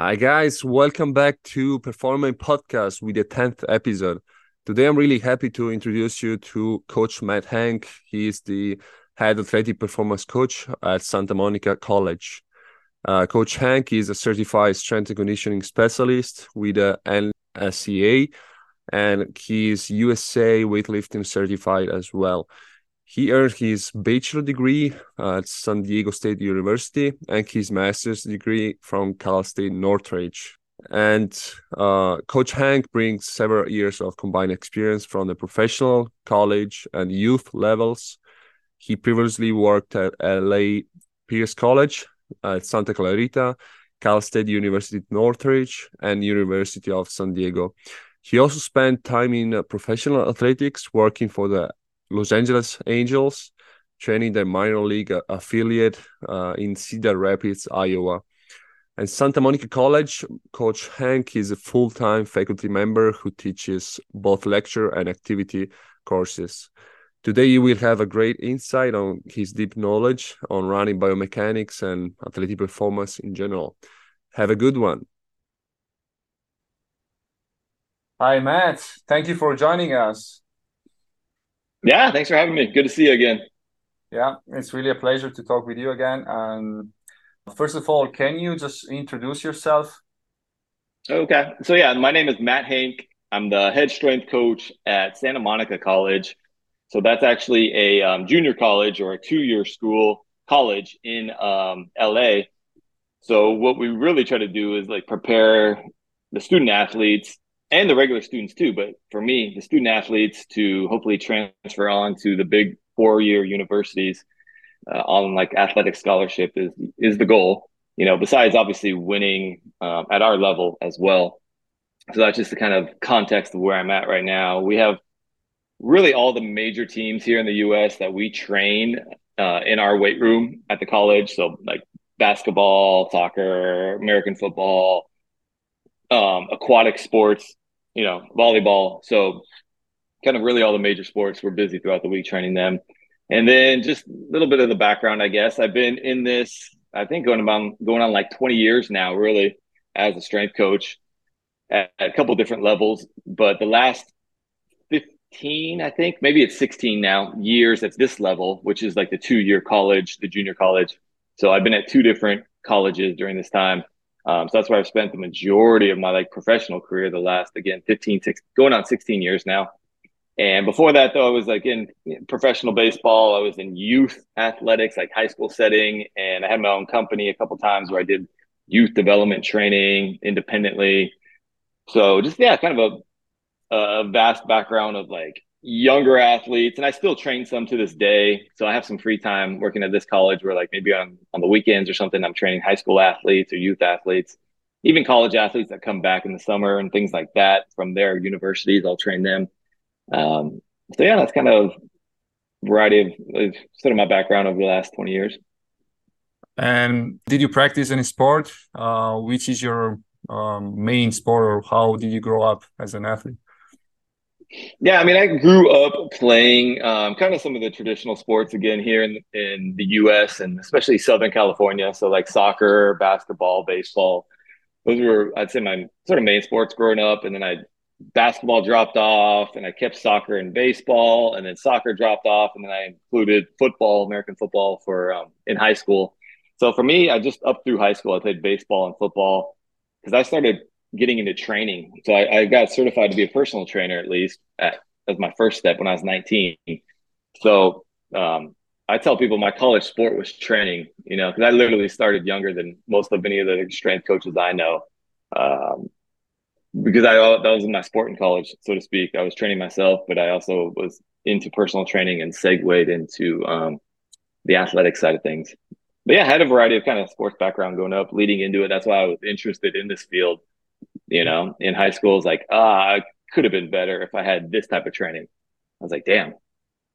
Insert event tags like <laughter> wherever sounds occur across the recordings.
Hi, guys. Welcome back to perfoRMind Podcast with the 10th episode. Today, I'm really happy to introduce you to Coach Matt Hank. He is the head athletic performance coach at Santa Monica College. Uh, coach Hank is a certified strength and conditioning specialist with the NSCA, and he is USA weightlifting certified as well. He earned his bachelor degree at San Diego State University and his master's degree from Cal State Northridge. And uh, Coach Hank brings several years of combined experience from the professional, college, and youth levels. He previously worked at LA Pierce College, at Santa Clarita, Cal State University Northridge, and University of San Diego. He also spent time in professional athletics, working for the Los Angeles Angels, training their minor league affiliate uh, in Cedar Rapids, Iowa. And Santa Monica College, Coach Hank is a full time faculty member who teaches both lecture and activity courses. Today, you will have a great insight on his deep knowledge on running biomechanics and athletic performance in general. Have a good one. Hi, Matt. Thank you for joining us. Yeah, thanks for having me. Good to see you again. Yeah, it's really a pleasure to talk with you again. And first of all, can you just introduce yourself? Okay. So, yeah, my name is Matt Hank. I'm the head strength coach at Santa Monica College. So, that's actually a um, junior college or a two year school college in um, LA. So, what we really try to do is like prepare the student athletes and the regular students too. But for me, the student athletes to hopefully transfer on to the big four year universities uh, on like athletic scholarship is is the goal. You know, besides obviously winning um, at our level as well. So that's just the kind of context of where I'm at right now. We have really all the major teams here in the U.S. that we train uh, in our weight room at the college. So like basketball, soccer, American football, um, aquatic sports, you know, volleyball. So kind of really all the major sports. We're busy throughout the week training them. And then just a little bit of the background, I guess. I've been in this, I think going about going on like 20 years now, really, as a strength coach at, at a couple different levels. But the last 15, I think, maybe it's 16 now, years at this level, which is like the two year college, the junior college. So I've been at two different colleges during this time. Um, so that's where I've spent the majority of my like professional career, the last again 15, 16, going on 16 years now. And before that, though, I was like in professional baseball. I was in youth athletics, like high school setting, and I had my own company a couple times where I did youth development training independently. So just yeah, kind of a, a vast background of like younger athletes, and I still train some to this day. So I have some free time working at this college where like maybe on on the weekends or something, I'm training high school athletes or youth athletes, even college athletes that come back in the summer and things like that from their universities. I'll train them. Um, so yeah, that's kind of variety of, sort of my background over the last 20 years. And did you practice any sport? Uh, which is your um, main sport, or how did you grow up as an athlete? Yeah, I mean, I grew up playing um, kind of some of the traditional sports again here in in the U.S. and especially Southern California. So like soccer, basketball, baseball. Those were, I'd say, my sort of main sports growing up. And then I basketball dropped off, and I kept soccer and baseball, and then soccer dropped off, and then I included football, American football, for um, in high school. So for me, I just up through high school, I played baseball and football because I started getting into training. So I, I, got certified to be a personal trainer at least at, as my first step when I was 19. So um, I tell people my college sport was training, you know, because I literally started younger than most of any of the strength coaches I know. Um, because I that was in my sport in college, so to speak. I was training myself, but I also was into personal training and segued into um, the athletic side of things. But yeah, I had a variety of kind of sports background going up, leading into it. That's why I was interested in this field you know, in high school, it's like, ah, I could have been better if I had this type of training. I was like, damn.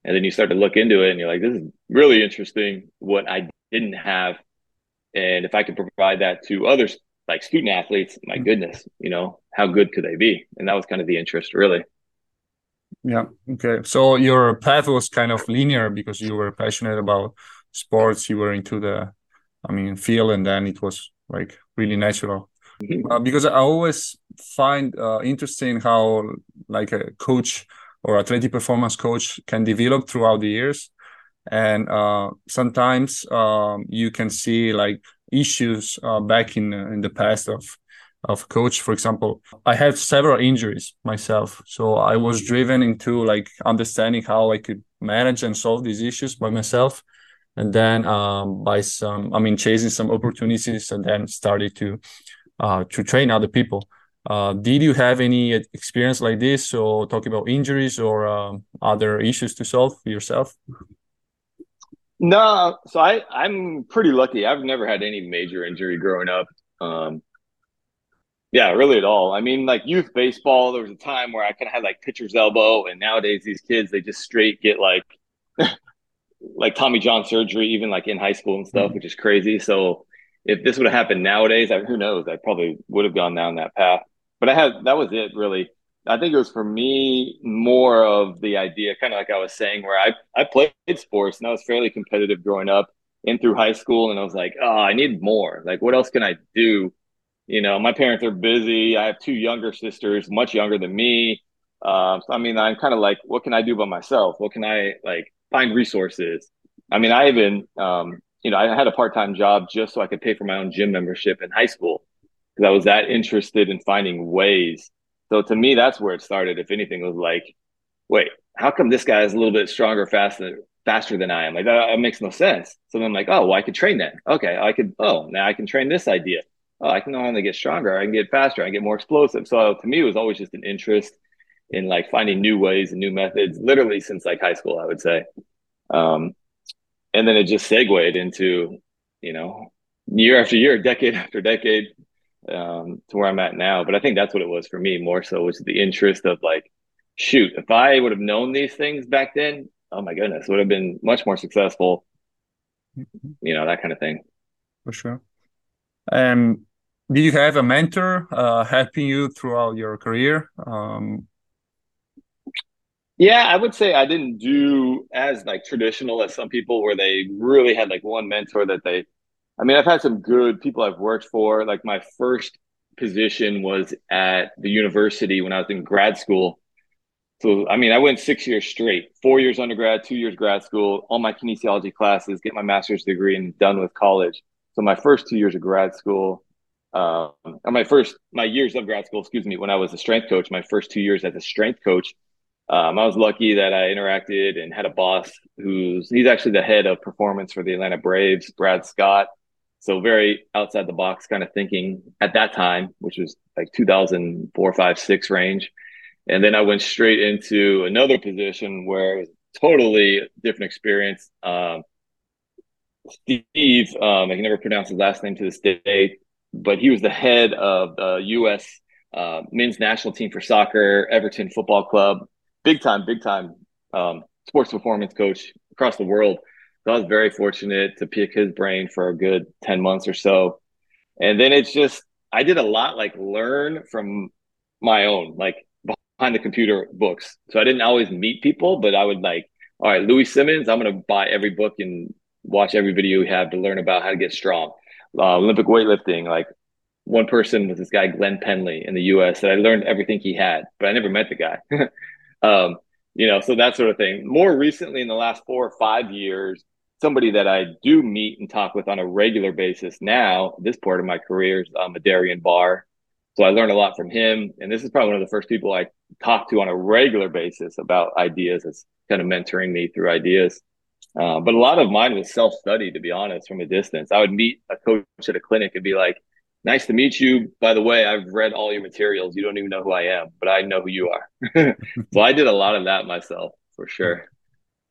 And then you start to look into it and you're like, this is really interesting what I didn't have. And if I could provide that to others, like student athletes, my mm-hmm. goodness, you know, how good could they be? And that was kind of the interest, really. Yeah. Okay. So your path was kind of linear because you were passionate about sports. You were into the, I mean, field, and then it was like really natural uh, because I always find uh, interesting how like a coach or athletic performance coach can develop throughout the years, and uh, sometimes um, you can see like issues uh, back in in the past of of coach. For example i had several injuries myself so i was driven into like understanding how i could manage and solve these issues by myself. And then um, by some i mean chasing some opportunities and then started to uh, to train other people uh, did you have any experience like this or talking about injuries or um, other issues to solve yourself no so i i'm pretty lucky i've never had any major injury growing up um, yeah, really at all. I mean, like youth baseball, there was a time where I kind of had like pitcher's elbow, and nowadays these kids they just straight get like <laughs> like Tommy John surgery, even like in high school and stuff, mm-hmm. which is crazy. So if this would have happened nowadays, I, who knows? I probably would have gone down that path. But I had that was it really. I think it was for me more of the idea, kind of like I was saying, where I I played sports and I was fairly competitive growing up in through high school, and I was like, oh, I need more. Like, what else can I do? you know, my parents are busy. I have two younger sisters, much younger than me. Um, so I mean, I'm kind of like, what can I do by myself? What can I like find resources? I mean, I even, um, you know, I had a part time job just so I could pay for my own gym membership in high school because I was that interested in finding ways. So to me, that's where it started. If anything, was like, wait, how come this guy is a little bit stronger, faster, faster than I am? Like that, that makes no sense. So then I'm like, oh, well, I could train that. Okay, I could. Oh, now I can train this idea oh, I can not only get stronger, I can get faster, I can get more explosive. So to me, it was always just an interest in like finding new ways and new methods, literally since like high school, I would say. Um, and then it just segued into, you know, year after year, decade <laughs> after decade, um, to where I'm at now. But I think that's what it was for me more so was the interest of like, shoot, if I would have known these things back then, oh my goodness, would have been much more successful. Mm-hmm. You know, that kind of thing. For sure. Um, did you have a mentor uh, helping you throughout your career? Um, yeah, I would say I didn't do as like traditional as some people where they really had like one mentor that they I mean, I've had some good people I've worked for. Like my first position was at the university when I was in grad school. So, I mean, I went six years straight, four years undergrad, two years grad school, all my kinesiology classes, get my master's degree and done with college. So my first two years of grad school, um, or my first my years of grad school, excuse me, when I was a strength coach, my first two years as a strength coach, um, I was lucky that I interacted and had a boss who's he's actually the head of performance for the Atlanta Braves, Brad Scott. So very outside the box kind of thinking at that time, which was like 2004, five, six range. And then I went straight into another position where it was totally different experience. Um, Steve, um, I can never pronounce his last name to this day, but he was the head of the U.S. Uh, men's national team for soccer, Everton Football Club, big time, big time um, sports performance coach across the world. So I was very fortunate to pick his brain for a good 10 months or so. And then it's just, I did a lot like learn from my own, like behind the computer books. So I didn't always meet people, but I would like, all right, Louie Simmons, I'm going to buy every book and watch every video we have to learn about how to get strong. Uh, Olympic weightlifting, like one person was this guy Glenn Pendlay in the U.S. that I learned everything he had, but I never met the guy. <laughs> um, you know, so that sort of thing. More recently, in the last four or five years, somebody that I do meet and talk with on a regular basis now, this part of my career is um, Darian Barr. So I learned a lot from him, and this is probably one of the first people I talk to on a regular basis about ideas. It's kind of mentoring me through ideas. Uh, but a lot of mine was self study, to be honest, from a distance. I would meet a coach at a clinic and be like, nice to meet you. By the way, I've read all your materials. You don't even know who I am, but I know who you are. <laughs> so I did a lot of that myself for sure.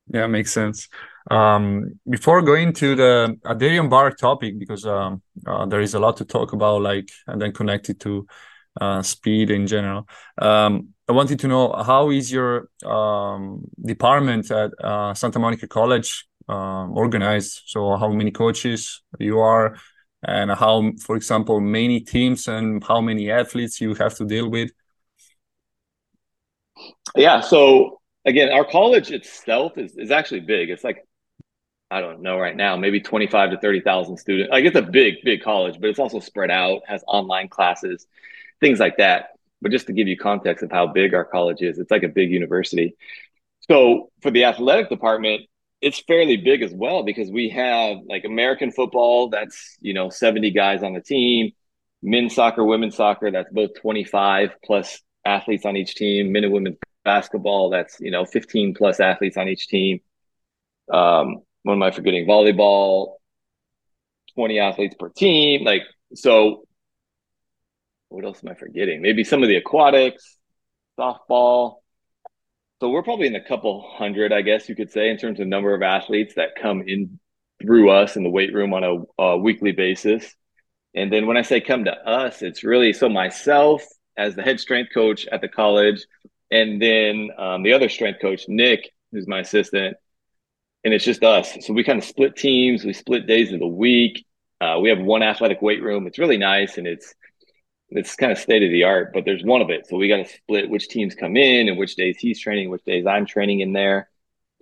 Yeah, makes sense. Um, before going to the Adarian Barr topic, because um, uh, there is a lot to talk about, like, and then connected to uh, speed in general. Um, I wanted to know how is your um, department at uh, Santa Monica College um, organized? So how many coaches you are, and how, for example, many teams and how many athletes you have to deal with? Yeah. So again, our college itself is is actually big. It's like I don't know right now, maybe 25 to 30,000 students. Like it's a big, big college, but it's also spread out, has online classes, things like that. But just to give you context of how big our college is, it's like a big university. So for the athletic department, it's fairly big as well because we have like American football, that's, you know, 70 guys on the team, men's soccer, women's soccer, that's both 25 plus athletes on each team, men and women's basketball, that's, you know, 15 plus athletes on each team. Um, what am I forgetting? Volleyball, 20 athletes per team. Like, so what else am I forgetting? Maybe some of the aquatics, softball. So we're probably in a couple hundred, I guess you could say, in terms of number of athletes that come in through us in the weight room on a, a weekly basis. And then when I say come to us, it's really so myself as the head strength coach at the college, and then um, the other strength coach, Nick, who's my assistant, and it's just us. So we kind of split teams. We split days of the week. Uh, we have one athletic weight room. It's really nice and it's it's kind of state of the art. But there's one of it, so we got to split which teams come in and which days he's training, which days I'm training in there.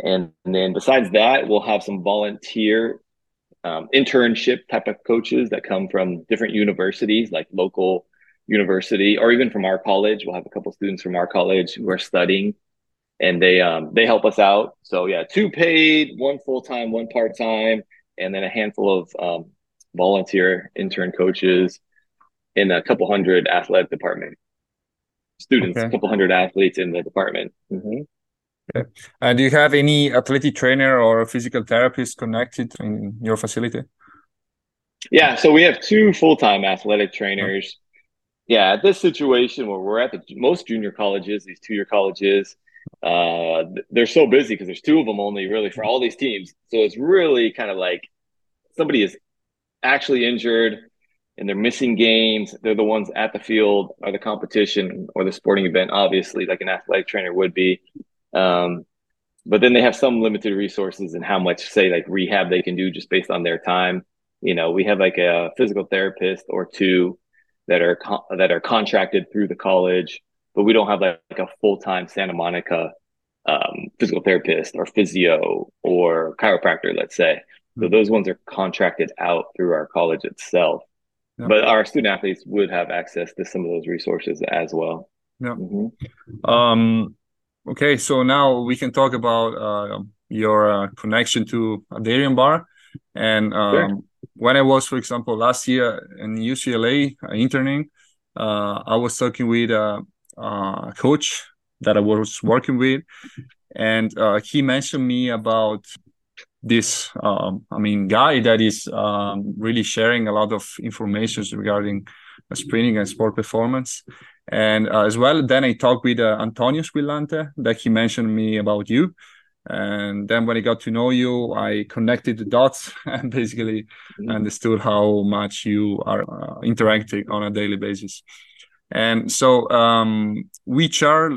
And, and then besides that, we'll have some volunteer um, internship type of coaches that come from different universities, like local university, or even from our college. We'll have a couple students from our college who are studying and they um they help us out. So yeah, two paid, one full time, one part time, and then a handful of um, volunteer intern coaches in a couple hundred athletic department students, okay. a couple hundred athletes in the department. Mm-hmm. Okay. Uh, do you have any athletic trainer or physical therapist connected in your facility? Yeah, so we have two full time athletic trainers. Yeah, at this situation where we're at the most junior colleges, these two year colleges, uh, they're so busy because there's two of them only really for all these teams. So it's really kind of like somebody is actually injured and they're missing games. They're the ones at the field or the competition or the sporting event, obviously, like an athletic trainer would be. Um, but then they have some limited resources and how much, say, like rehab they can do just based on their time. You know, we have like a physical therapist or two that are con- that are contracted through the college but we don't have like, like a full time Santa Monica um, physical therapist or physio or chiropractor, let's say. So hmm. those ones are contracted out through our college itself. Yeah. But our student athletes would have access to some of those resources as well. Yeah. Mm-hmm. Um, okay, so now we can talk about uh, your uh, connection to Adarian Barr. And um, sure. when I was, for example, last year in UCLA uh, interning, uh, I was talking with uh, uh, coach that I was working with, and uh, he mentioned me about this. Um, I mean, guy that is um, really sharing a lot of information regarding sprinting and sport performance. And uh, as well, then I talked with uh, Antonio Squillante that he mentioned me about you. And then when I got to know you, I connected the dots <laughs> and basically mm-hmm. understood how much you are uh, interacting on a daily basis. And so, um, which are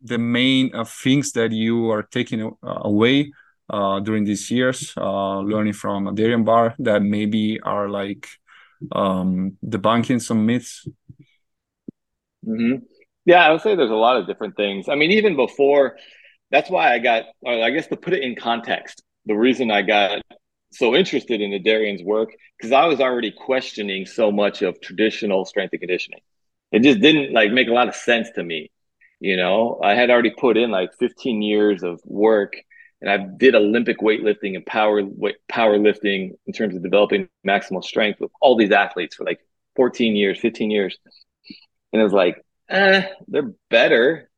the main uh, things that you are taking uh, away uh, during these years, uh, learning from Darien Barr that maybe are like um, debunking some myths? Mm-hmm. Yeah, I would say there's a lot of different things. I mean, even before, that's why I got, I guess to put it in context, the reason I got so interested in the Darien's work, because I was already questioning so much of traditional strength and conditioning it just didn't like make a lot of sense to me. You know, I had already put in like 15 years of work and I did Olympic weightlifting and power weight, powerlifting in terms of developing maximal strength with all these athletes for like 14 years, 15 years. And it was like, eh, they're better,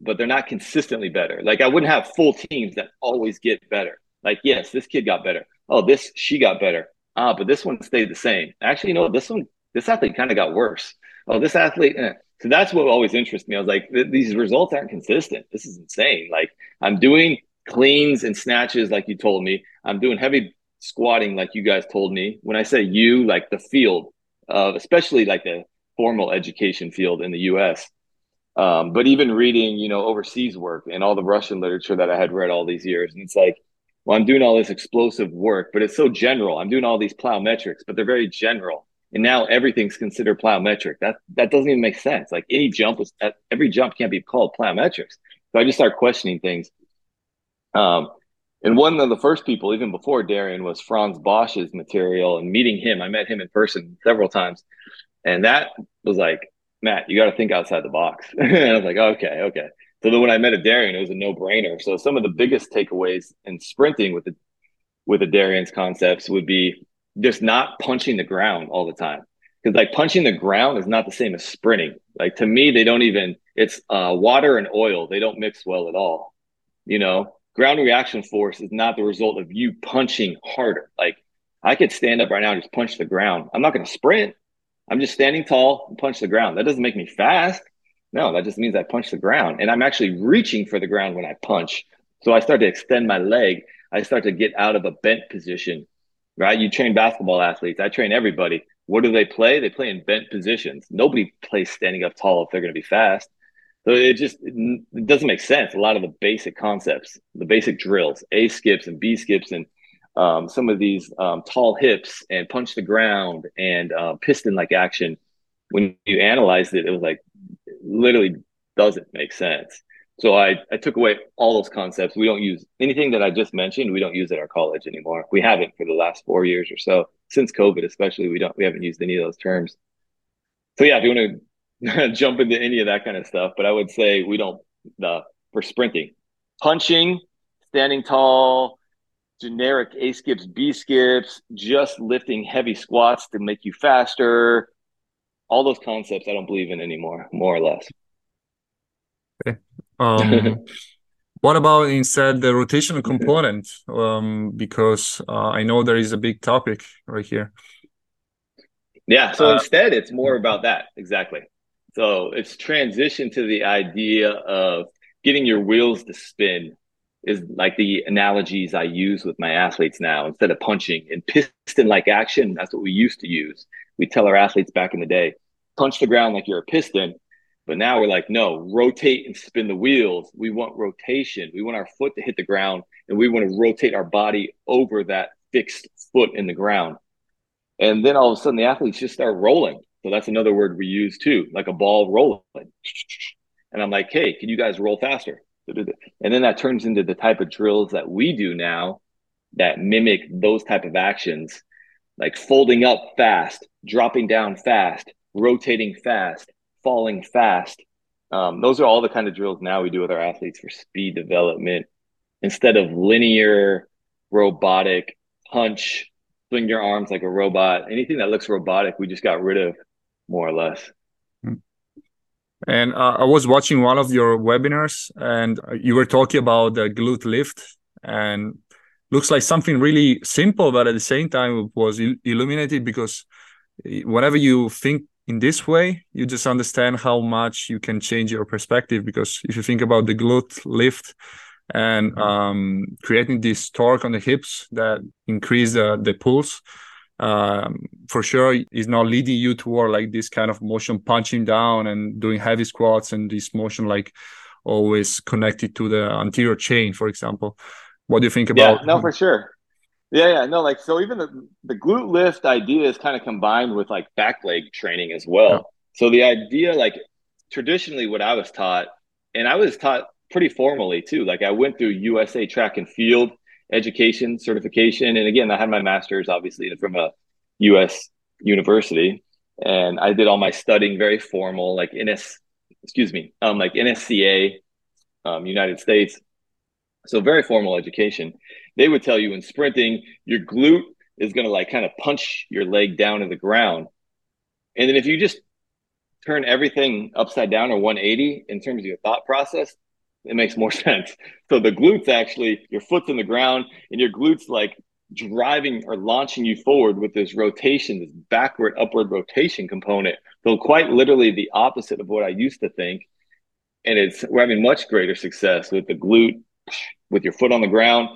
but they're not consistently better. Like I wouldn't have full teams that always get better. Like, yes, this kid got better. Oh, this, she got better. Ah, but this one stayed the same. Actually, know, this one, this athlete kind of got worse oh, this athlete. Eh. So that's what always interests me. I was like, these results aren't consistent. This is insane. Like I'm doing cleans and snatches, like you told me. I'm doing heavy squatting, like you guys told me. When I say you, like the field, of especially like the formal education field in the U.S. Um, but even reading, you know, overseas work and all the Russian literature that I had read all these years, and it's like, well, I'm doing all this explosive work, but it's so general. I'm doing all these plyometrics, but they're very general and now everything's considered plyometric. That that doesn't even make sense. Like any jump was every jump can't be called plyometrics. So I just start questioning things. Um, And one of the first people, even before Darian, was Frans Bosch's material. And meeting him, I met him in person several times. And that was like, Matt, you got to think outside the box. <laughs> and I was like, okay, okay. So then when I met Adarian, it was a no brainer. So some of the biggest takeaways in sprinting with the with the Darian's concepts would be just not punching the ground all the time. Because like punching the ground is not the same as sprinting. Like to me, they don't even it's uh, water and oil. They don't mix well at all. You know, ground reaction force is not the result of you punching harder. Like I could stand up right now and just punch the ground. I'm not going to sprint. I'm just standing tall and punch the ground. That doesn't make me fast. No, that just means I punch the ground. And I'm actually reaching for the ground when I punch. So I start to extend my leg. I start to get out of a bent position, right? You train basketball athletes. I train everybody. What do they play? They play in bent positions. Nobody plays standing up tall if they're going to be fast. So it just it doesn't make sense. A lot of the basic concepts, the basic drills, A skips and B skips, and um, some of these um, tall hips and punch the ground and uh, piston like action. When you analyzed it, it was like literally doesn't make sense. So I, I took away all those concepts. We don't use anything that I just mentioned. We don't use at our college anymore. We haven't for the last four years or so since COVID, especially. We don't we haven't used any of those terms. So yeah, if you want to <laughs> jump into any of that kind of stuff, but I would say we don't uh, for sprinting, punching, standing tall, generic A skips, B skips, just lifting heavy squats to make you faster. All those concepts I don't believe in anymore, more or less. Okay. Um, <laughs> what about instead the rotational <laughs> component? Um, because uh, I know there is a big topic right here. Yeah. So uh, instead, it's more about that. Exactly. So it's transition to the idea of getting your wheels to spin is like the analogies I use with my athletes now. Instead of punching in piston like action, that's what we used to use. We tell our athletes back in the day, punch the ground like you're a piston. But now we're like, no, rotate and spin the wheels. We want rotation. We want our foot to hit the ground and we want to rotate our body over that fixed foot in the ground. And then all of a sudden the athletes just start rolling. So that's another word we use too, like a ball rolling. And I'm like, hey, can you guys roll faster? And then that turns into the type of drills that we do now that mimic those type of actions, like folding up fast, dropping down fast, rotating fast, falling fast. Um, those are all the kind of drills now we do with our athletes for speed development instead of linear, robotic punch, swing your arms like a robot. Anything that looks robotic, we just got rid of more or less. And uh, I was watching one of your webinars, and you were talking about the glute lift, and looks like something really simple, but at the same time it was illuminated because whenever you think in this way, you just understand how much you can change your perspective. Because if you think about the glute lift and mm-hmm. um, creating this torque on the hips that increase the, the pulse, um, for sure is not leading you toward like this kind of motion punching down and doing heavy squats and this motion like always connected to the anterior chain for example. What do you think about yeah, no for sure. Yeah yeah no like so even the, the glute lift idea is kind of combined with like back leg training as well. Yeah. so the idea like traditionally what i was taught and i was taught pretty formally too like i went through usa track and field education certification. And again, I had my master's obviously from a U.S. university, and I did all my studying very formal, like NS, excuse me, um, like NSCA, um, United States. So very formal education. They would tell you in sprinting, your glute is going to like kind of punch your leg down to the ground. And then if you just turn everything upside down or 180 in terms of your thought process, it makes more <laughs> sense. So the glutes actually, your foot's in the ground and your glutes like driving or launching you forward with this rotation, this backward upward rotation component. So quite literally the opposite of what I used to think. And it's we're having much greater success with the glute, with your foot on the ground,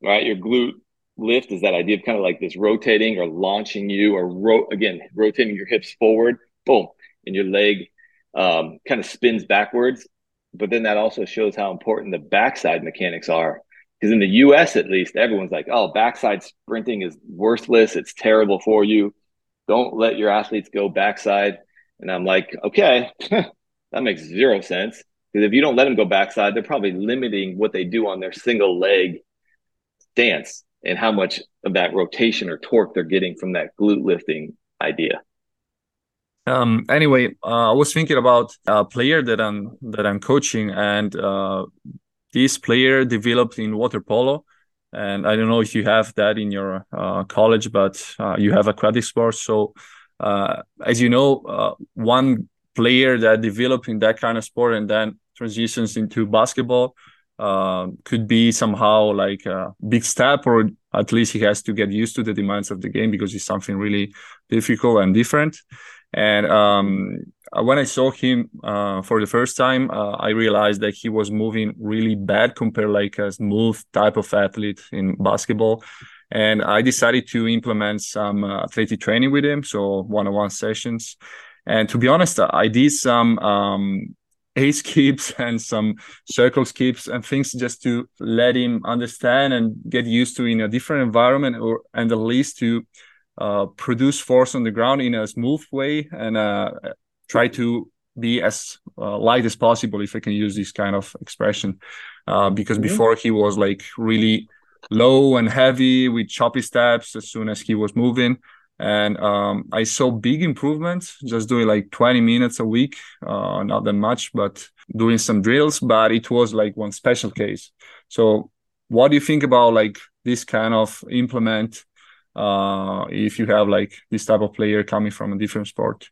right? Your glute lift is that idea of kind of like this rotating or launching you or ro- again rotating your hips forward, boom, and your leg um, kind of spins backwards but then that also shows how important the backside mechanics are. Because in the US, at least, everyone's like, oh, backside sprinting is worthless. It's terrible for you. Don't let your athletes go backside. And I'm like, okay, <laughs> that makes zero sense. Because if you don't let them go backside, they're probably limiting what they do on their single leg stance and how much of that rotation or torque they're getting from that glute lifting idea. Um, anyway, uh, I was thinking about a player that I'm that I'm coaching, and uh, this player developed in water polo. And I don't know if you have that in your uh, college, but uh, you have aquatic sports. So, uh, as you know, uh, one player that developed in that kind of sport and then transitions into basketball could be somehow like a big step, or at least he has to get used to the demands of the game because it's something really difficult and different. And um, when I saw him uh, for the first time, uh, I realized that he was moving really bad compared like a smooth type of athlete in basketball. And I decided to implement some uh, athletic training with him, so one-on-one sessions. And to be honest, I did some um, <laughs> A skips and some circle skips and things just to let him understand and get used to in a different environment, or and at least to uh, produce force on the ground in a smooth way and uh, try to be as uh, light as possible if i can use this kind of expression. Uh, because mm-hmm. before he was like really low and heavy with choppy steps as soon as he was moving. And um, i saw big improvements just doing like 20 minutes a week uh, not that much but doing some drills but it was like one special case. So what do you think about like this kind of implement uh, if you have like this type of player coming from a different sport.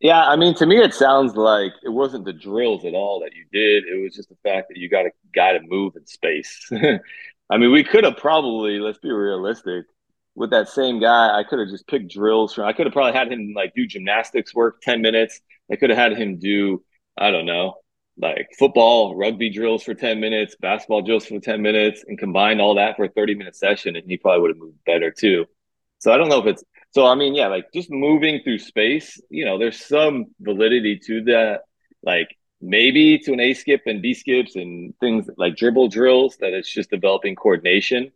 Yeah, I mean, to me, it sounds like it wasn't the drills at all that you did. It was just the fact that you got a guy to move in space. <laughs> I mean, we could have probably, let's be realistic, with that same guy, I could have just picked drills from. I could have probably had him like do gymnastics work ten minutes. I could have had him do, I don't know, like football, rugby drills for 10 minutes, basketball drills for 10 minutes, and combine all that for a 30 minute session, and he probably would have moved better too. So I don't know if it's so. I mean, yeah, like just moving through space, you know, there's some validity to that. Like maybe to an A skip and B skips and things like dribble drills that it's just developing coordination.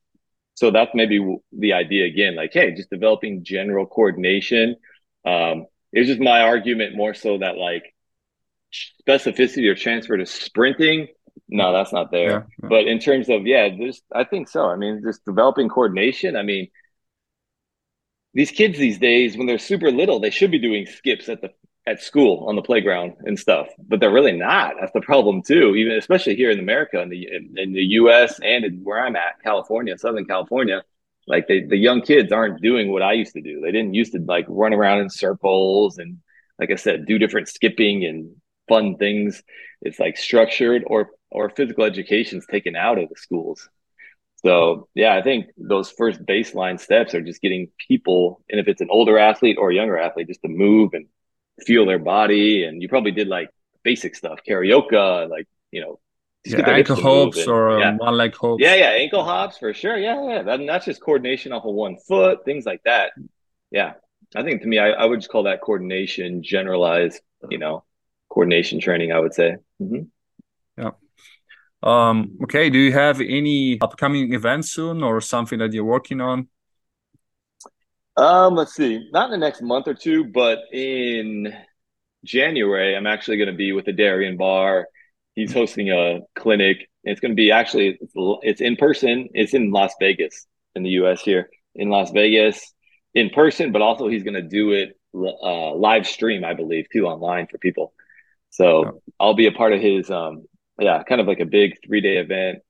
So that's maybe the idea again. Like, hey, just developing general coordination. Um, it was just my argument more so that like specificity or transfer to sprinting, no, that's not there. Yeah, yeah. But in terms of yeah, just I think so. I mean, just developing coordination. I mean, these kids these days, when they're super little, they should be doing skips at the at school on the playground and stuff, but they're really not. That's the problem too. Even especially here in America, in the in, in the U.S. and in where I'm at, California, Southern California, like they, the young kids aren't doing what I used to do. They didn't used to like run around in circles and, like I said, do different skipping and fun things. It's like structured or or physical education is taken out of the schools. So yeah, I think those first baseline steps are just getting people, and if it's an older athlete or a younger athlete, just to move and feel their body. And you probably did like basic stuff, karaoke, like you know, yeah, ankle hops and, or yeah. one leg hops. Yeah, yeah, ankle hops for sure. Yeah, yeah, that, that's just coordination off of one foot, things like that. Yeah, I think to me, I, I would just call that coordination generalized. You know, coordination training, I would say. Mm-hmm. Yeah. Um, okay. Do you have any upcoming events soon or something that you're working on? Um, let's see. Not in the next month or two, but in January, I'm actually going to be with the Darien Barr. He's hosting a clinic. It's going to be actually it's, it's in person. It's in Las Vegas in the U.S. here in Las Vegas in person, but also he's going to do it uh, live stream, I believe, too, online for people. So. I'll be a part of his, um, yeah, kind of like a big three day event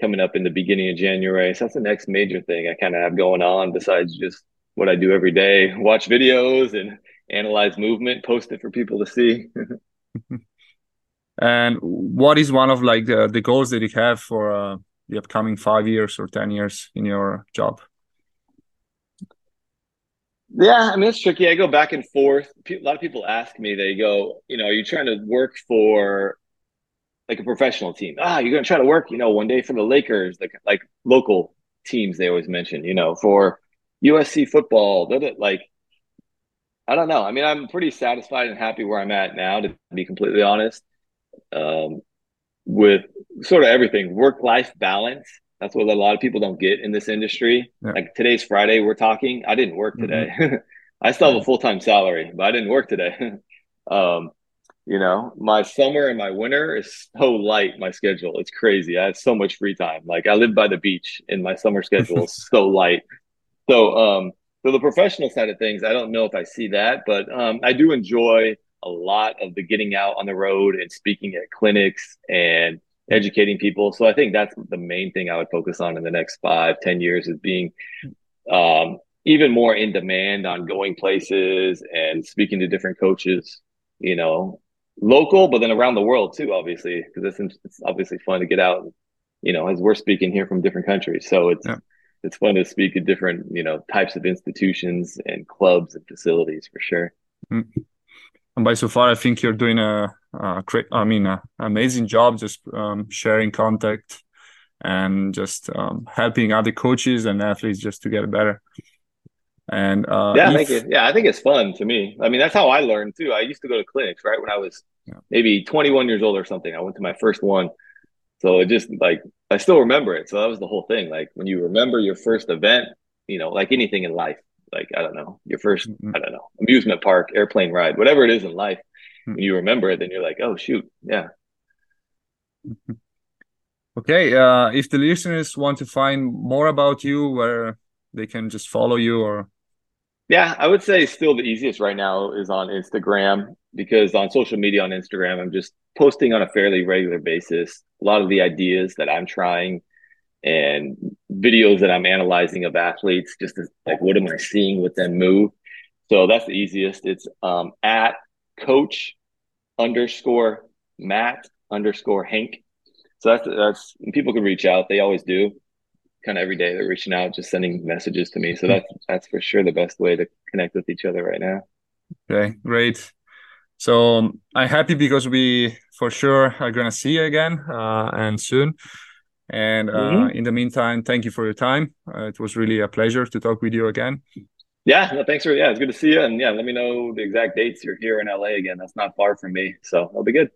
coming up in the beginning of January. So that's the next major thing I kind of have going on besides just what I do every day watch videos and analyze movement, post it for people to see. <laughs> and what is one of like the, the goals that you have for uh, the upcoming five years or 10 years in your job? Yeah, I mean it's tricky. I go back and forth. A lot of people ask me. They go, you know, are you trying to work for like a professional team? Ah, you're going to try to work, you know, one day for the Lakers, like like local teams. They always mention, you know, for USC football. It like, I don't know. I mean, I'm pretty satisfied and happy where I'm at now, to be completely honest. Um, with sort of everything, work life balance that's what a lot of people don't get in this industry. Yeah. Like today's Friday, we're talking. I didn't work today. Mm-hmm. <laughs> I still have a full time salary, but I didn't work today. <laughs> um, You know, my summer and my winter is so light. My schedule, it's crazy. I have so much free time. Like I live by the beach, and my summer <laughs> schedule is so light. So, um, so the professional side of things, I don't know if I see that, but um, I do enjoy a lot of the getting out on the road and speaking at clinics and educating people. So I think that's the main thing I would focus on in the next five, ten years is being um, even more in demand on going places and speaking to different coaches, you know, local, but then around the world too, obviously, because it's, it's obviously fun to get out, you know, as we're speaking here from different countries. So it's, yeah. it's fun to speak at different, you know, types of institutions and clubs and facilities for sure. Mm-hmm. And by so far, I think you're doing a, a great, I mean, a amazing job just um, sharing contact and just um, helping other coaches and athletes just to get better. And uh, yeah, if, thank you. Yeah, I think it's fun to me. I mean, that's how I learned too. I used to go to clinics right when I was yeah. maybe 21 years old or something. I went to my first one, so it just like I still remember it. So that was the whole thing. Like when you remember your first event, you know, like anything in life, like I don't know, your 1st mm-hmm. I don't know, amusement park, airplane ride, whatever it is in life. Mm-hmm. When you remember it, then you're like, oh shoot, yeah. Mm-hmm. Okay, uh, if the listeners want to find more about you, where they can just follow you or yeah, I would say still the easiest right now is on Instagram because on social media on Instagram, I'm just posting on a fairly regular basis a lot of the ideas that I'm trying and videos that I'm analyzing of athletes, just like what am I seeing with them move. So that's the easiest. It's um, at coach underscore Matt underscore Hank. So that's that's people can reach out. They always do kind of every day they're reaching out, just sending messages to me. So that's that's for sure the best way to connect with each other right now. Okay, great. So um, I'm happy because we for sure are gonna see you again uh, and soon. And uh, mm-hmm. in the meantime, thank you for your time. Uh, it was really a pleasure to talk with you again. Yeah, no, thanks for yeah, it's good to see you. And yeah, let me know the exact dates you're here in LA again. That's not far from me, so that'll be good.